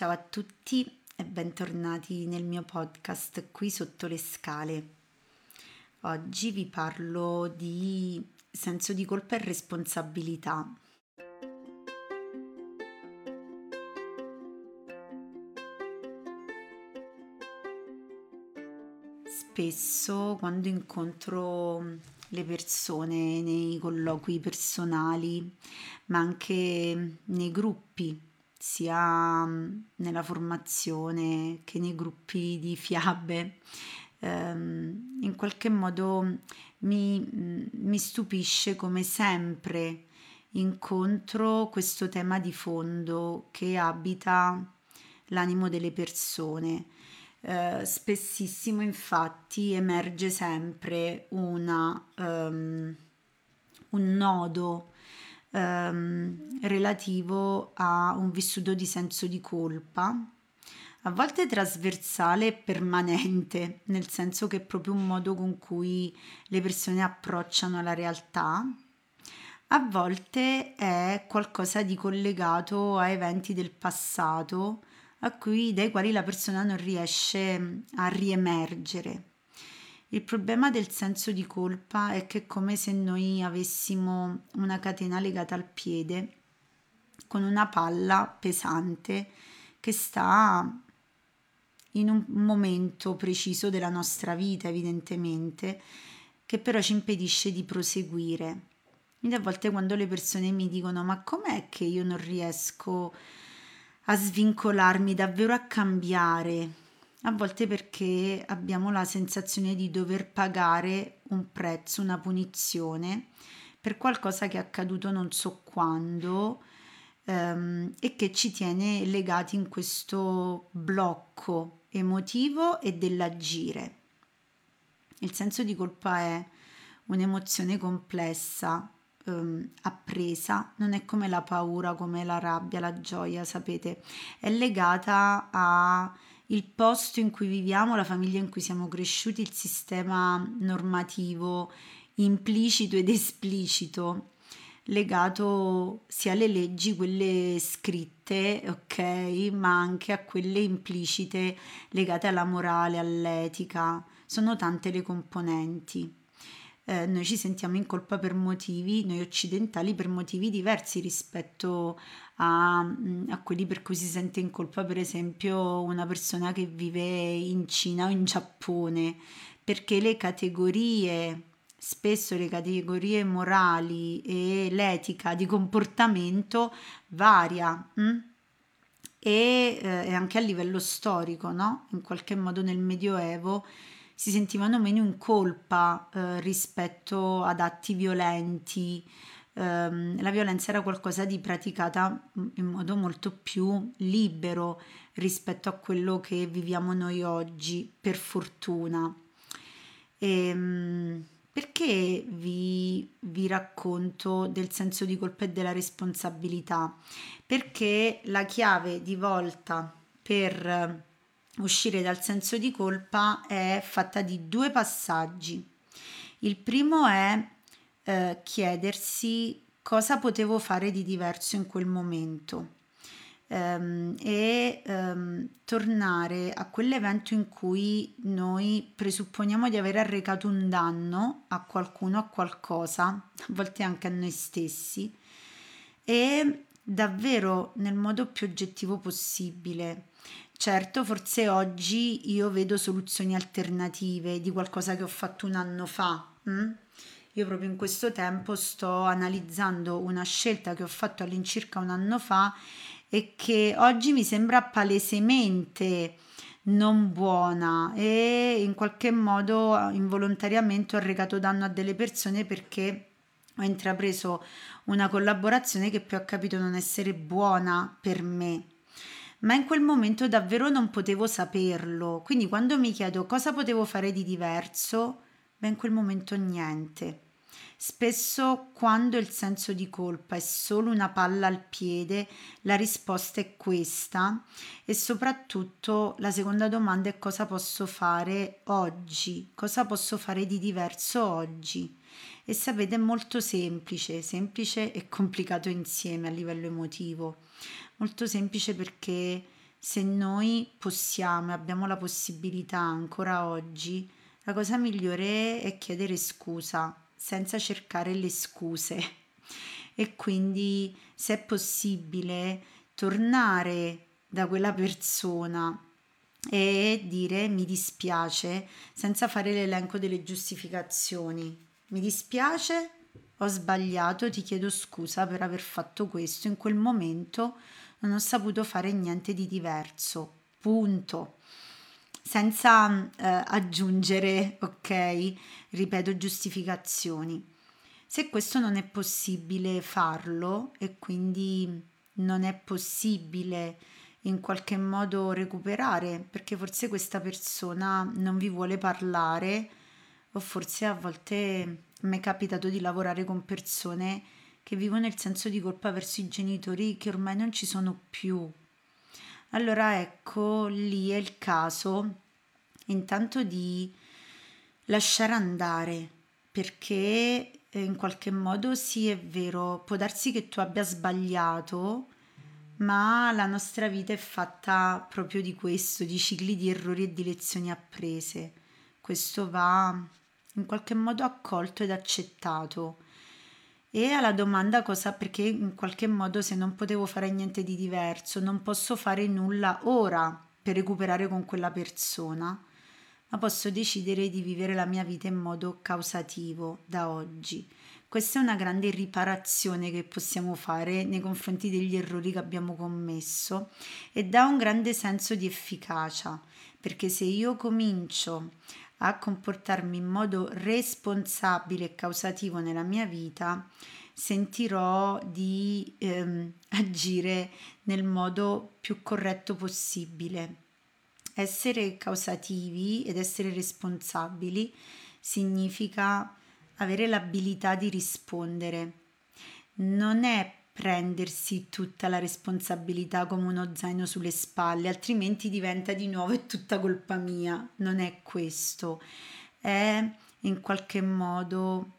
Ciao a tutti e bentornati nel mio podcast qui sotto le scale. Oggi vi parlo di senso di colpa e responsabilità. Spesso quando incontro le persone nei colloqui personali, ma anche nei gruppi sia mm, nella formazione che nei gruppi di fiabe. Um, in qualche modo mi, mm, mi stupisce come sempre incontro questo tema di fondo che abita l'animo delle persone. Uh, spessissimo infatti emerge sempre una, um, un nodo ehm, relativo a un vissuto di senso di colpa, a volte trasversale e permanente, nel senso che è proprio un modo con cui le persone approcciano la realtà, a volte è qualcosa di collegato a eventi del passato cui, dai quali la persona non riesce a riemergere. Il problema del senso di colpa è che è come se noi avessimo una catena legata al piede con una palla pesante che sta in un momento preciso della nostra vita, evidentemente, che però ci impedisce di proseguire. Quindi a volte quando le persone mi dicono ma com'è che io non riesco a svincolarmi, davvero a cambiare, a volte perché abbiamo la sensazione di dover pagare un prezzo, una punizione per qualcosa che è accaduto non so quando ehm, e che ci tiene legati in questo blocco emotivo e dell'agire. Il senso di colpa è un'emozione complessa, ehm, appresa, non è come la paura, come la rabbia, la gioia, sapete, è legata a il posto in cui viviamo, la famiglia in cui siamo cresciuti, il sistema normativo implicito ed esplicito legato sia alle leggi, quelle scritte, ok, ma anche a quelle implicite legate alla morale, all'etica. Sono tante le componenti. Eh, noi ci sentiamo in colpa per motivi, noi occidentali, per motivi diversi rispetto a, a, quelli per cui si sente in colpa, per esempio, una persona che vive in Cina o in Giappone, perché le categorie, spesso le categorie morali e l'etica di comportamento varia. Hm? E, eh, anche a livello storico, no? In qualche modo nel Medioevo si sentivano meno in colpa eh, rispetto ad atti violenti, ehm, la violenza era qualcosa di praticata in modo molto più libero rispetto a quello che viviamo noi oggi, per fortuna. E, ehm, perché vi, vi, racconto del senso di colpa e della responsabilità? Perché la chiave di volta per uscire dal senso di colpa è fatta di due passaggi. Il primo è eh, chiedersi cosa potevo fare di diverso in quel momento ehm, e ehm, tornare a quell'evento in cui noi presupponiamo di aver arrecato un danno a qualcuno, a qualcosa, a volte anche a noi stessi, e davvero nel modo più oggettivo possibile. Certo, forse oggi io vedo soluzioni alternative di qualcosa che ho fatto un anno fa. Hm? Io proprio in questo tempo sto analizzando una scelta che ho fatto all'incirca un anno fa e che oggi mi sembra palesemente non buona e in qualche modo involontariamente ho recato danno a delle persone perché ho intrapreso una collaborazione che poi ho capito non essere buona per me. Ma in quel momento davvero non potevo saperlo. Quindi quando mi chiedo cosa potevo fare di diverso, beh in quel momento niente. Spesso quando il senso di colpa è solo una palla al piede, la risposta è questa e soprattutto la seconda domanda è cosa posso fare oggi, cosa posso fare di diverso oggi. E sapete è molto semplice, semplice e complicato insieme a livello emotivo. Molto semplice perché se noi possiamo e abbiamo la possibilità ancora oggi, la cosa migliore è chiedere scusa senza cercare le scuse e quindi se è possibile tornare da quella persona e dire mi dispiace senza fare l'elenco delle giustificazioni. Mi dispiace, ho sbagliato, ti chiedo scusa per aver fatto questo. In quel momento non ho saputo fare niente di diverso. Punto. Senza eh, aggiungere, ok, ripeto, giustificazioni. Se questo non è possibile farlo e quindi non è possibile in qualche modo recuperare perché forse questa persona non vi vuole parlare o forse a volte mi è capitato di lavorare con persone che vivono il senso di colpa verso i genitori che ormai non ci sono più. Allora ecco, lì è il caso intanto di lasciare andare perché in qualche modo sì è vero, può darsi che tu abbia sbagliato, ma la nostra vita è fatta proprio di questo, di cicli di errori e di lezioni apprese. Questo va in qualche modo accolto ed accettato. E alla domanda cosa, perché in qualche modo se non potevo fare niente di diverso, non posso fare nulla ora per recuperare con quella persona, ma posso decidere di vivere la mia vita in modo causativo da oggi. Questa è una grande riparazione che possiamo fare nei confronti degli errori che abbiamo commesso e dà un grande senso di efficacia, perché se io comincio a comportarmi in modo responsabile e causativo nella mia vita, sentirò di ehm, agire nel modo più corretto possibile. Essere causativi ed essere responsabili significa avere l'abilità di rispondere. Non è prendersi tutta la responsabilità come uno zaino sulle spalle, altrimenti diventa di nuovo è tutta colpa mia. Non è questo. È in qualche modo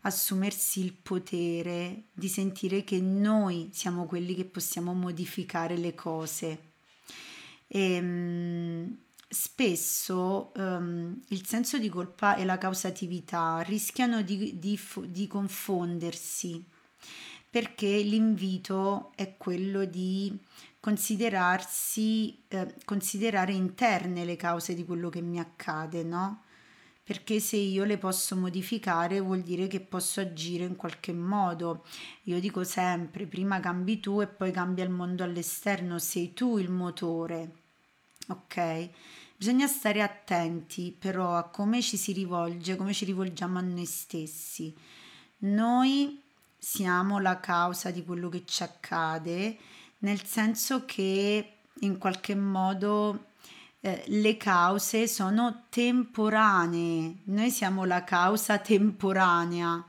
assumersi il potere di sentire che noi siamo quelli che possiamo modificare le cose. E, ehm, spesso um, il senso di colpa e la causatività rischiano di, di, di confondersi perché l'invito è quello di considerarsi, eh, considerare interne le cause di quello che mi accade, no? Perché se io le posso modificare vuol dire che posso agire in qualche modo. Io dico sempre, prima cambi tu e poi cambia il mondo all'esterno, sei tu il motore, ok? Bisogna stare attenti però a come ci si rivolge, come ci rivolgiamo a noi stessi. Noi siamo la causa di quello che ci accade, nel senso che in qualche modo eh, le cause sono temporanee, noi siamo la causa temporanea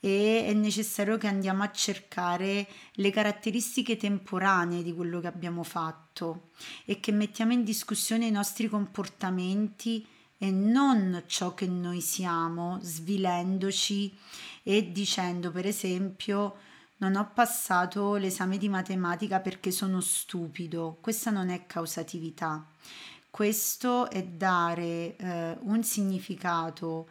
e è necessario che andiamo a cercare le caratteristiche temporanee di quello che abbiamo fatto e che mettiamo in discussione i nostri comportamenti e non ciò che noi siamo, svilendoci e dicendo per esempio non ho passato l'esame di matematica perché sono stupido. Questa non è causatività. Questo è dare eh, un significato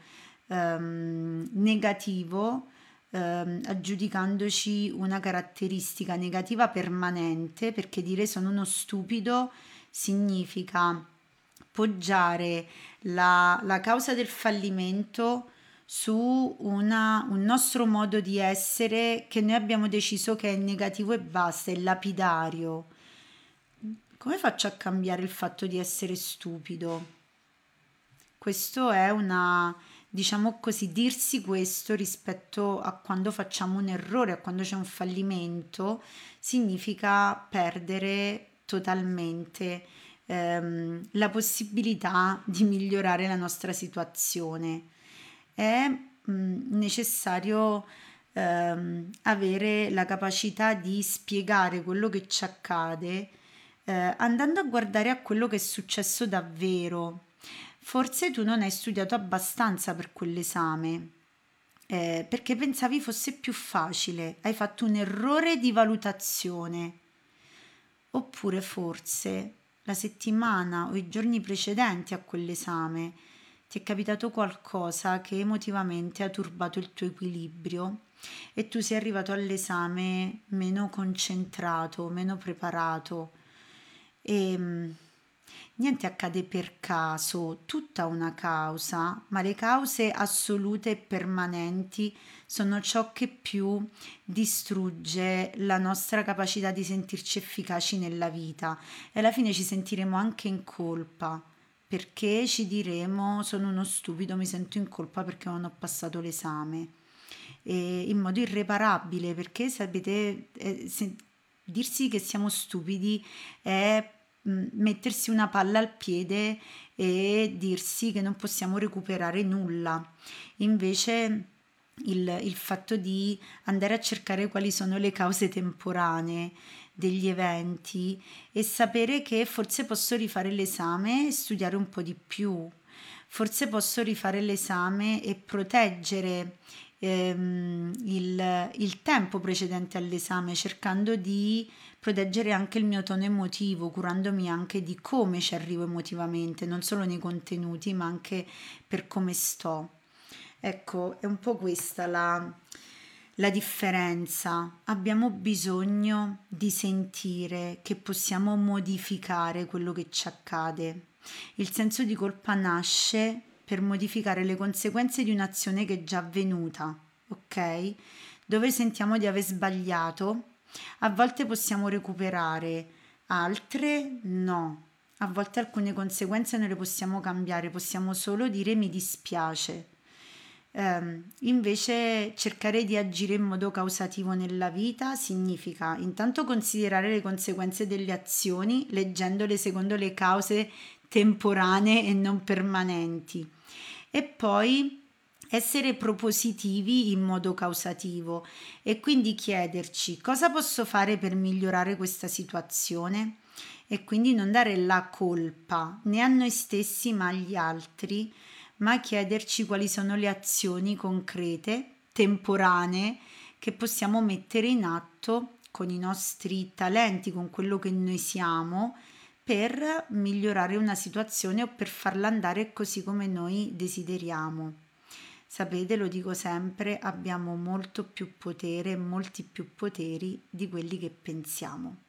ehm, negativo ehm, aggiudicandoci una caratteristica negativa permanente, perché dire sono uno stupido significa poggiare la, la causa del fallimento su una, un nostro modo di essere che noi abbiamo deciso che è negativo e basta, è lapidario. Come faccio a cambiare il fatto di essere stupido? Questo è una, diciamo così, dirsi questo rispetto a quando facciamo un errore, a quando c'è un fallimento, significa perdere totalmente ehm, la possibilità di migliorare la nostra situazione. È mh, mm, necessario ehm, avere la capacità di spiegare quello che ci accade eh, andando a guardare a quello che è successo davvero Forse tu non hai studiato abbastanza per quell'esame, eh, perché pensavi fosse più facile, hai fatto un errore di valutazione. Oppure forse la settimana o i giorni precedenti a quell'esame. Ti è capitato qualcosa che emotivamente ha turbato il tuo equilibrio? E tu sei arrivato all'esame meno concentrato, meno preparato. E mm, niente accade per caso, tutta una causa, ma le cause assolute e permanenti sono ciò che più distrugge la nostra capacità di sentirci efficaci nella vita. E alla fine ci sentiremo anche in colpa. Perché ci diremo sono uno stupido, mi sento in colpa perché non ho passato l'esame e in modo irreparabile perché sapete eh, se, dirsi che siamo stupidi è mettersi una palla al piede e dirsi che non possiamo recuperare nulla. Invece il, il fatto di andare a cercare quali sono le cause temporanee degli eventi e sapere che forse posso rifare l'esame e studiare un po' di più, forse posso rifare l'esame e proteggere ehm, il, tempo precedente all'esame, cercando di proteggere anche il mio tono emotivo, curandomi anche di come ci arrivo emotivamente, non solo nei contenuti, ma anche per come sto. Ecco, è un po' questa la, la differenza. Abbiamo bisogno di sentire che possiamo modificare quello che ci accade. Il senso di colpa nasce per modificare le conseguenze di un'azione che è già avvenuta, ok? Dove sentiamo di aver sbagliato, a volte possiamo recuperare, altre no. A volte alcune conseguenze non le possiamo cambiare, possiamo solo dire mi dispiace eh, invece cercare di agire in modo causativo nella vita significa intanto considerare le conseguenze delle azioni leggendole secondo le cause temporanee e non permanenti e poi essere propositivi in modo causativo e quindi chiederci cosa posso fare per migliorare questa situazione e quindi non dare la colpa né a noi stessi ma agli altri ma chiederci quali sono le azioni concrete, temporanee, che possiamo mettere in atto con i nostri talenti, con quello che noi siamo, per migliorare una situazione o per farla andare così come noi desideriamo. Sapete, lo dico sempre, abbiamo molto più potere, molti più poteri di quelli che pensiamo.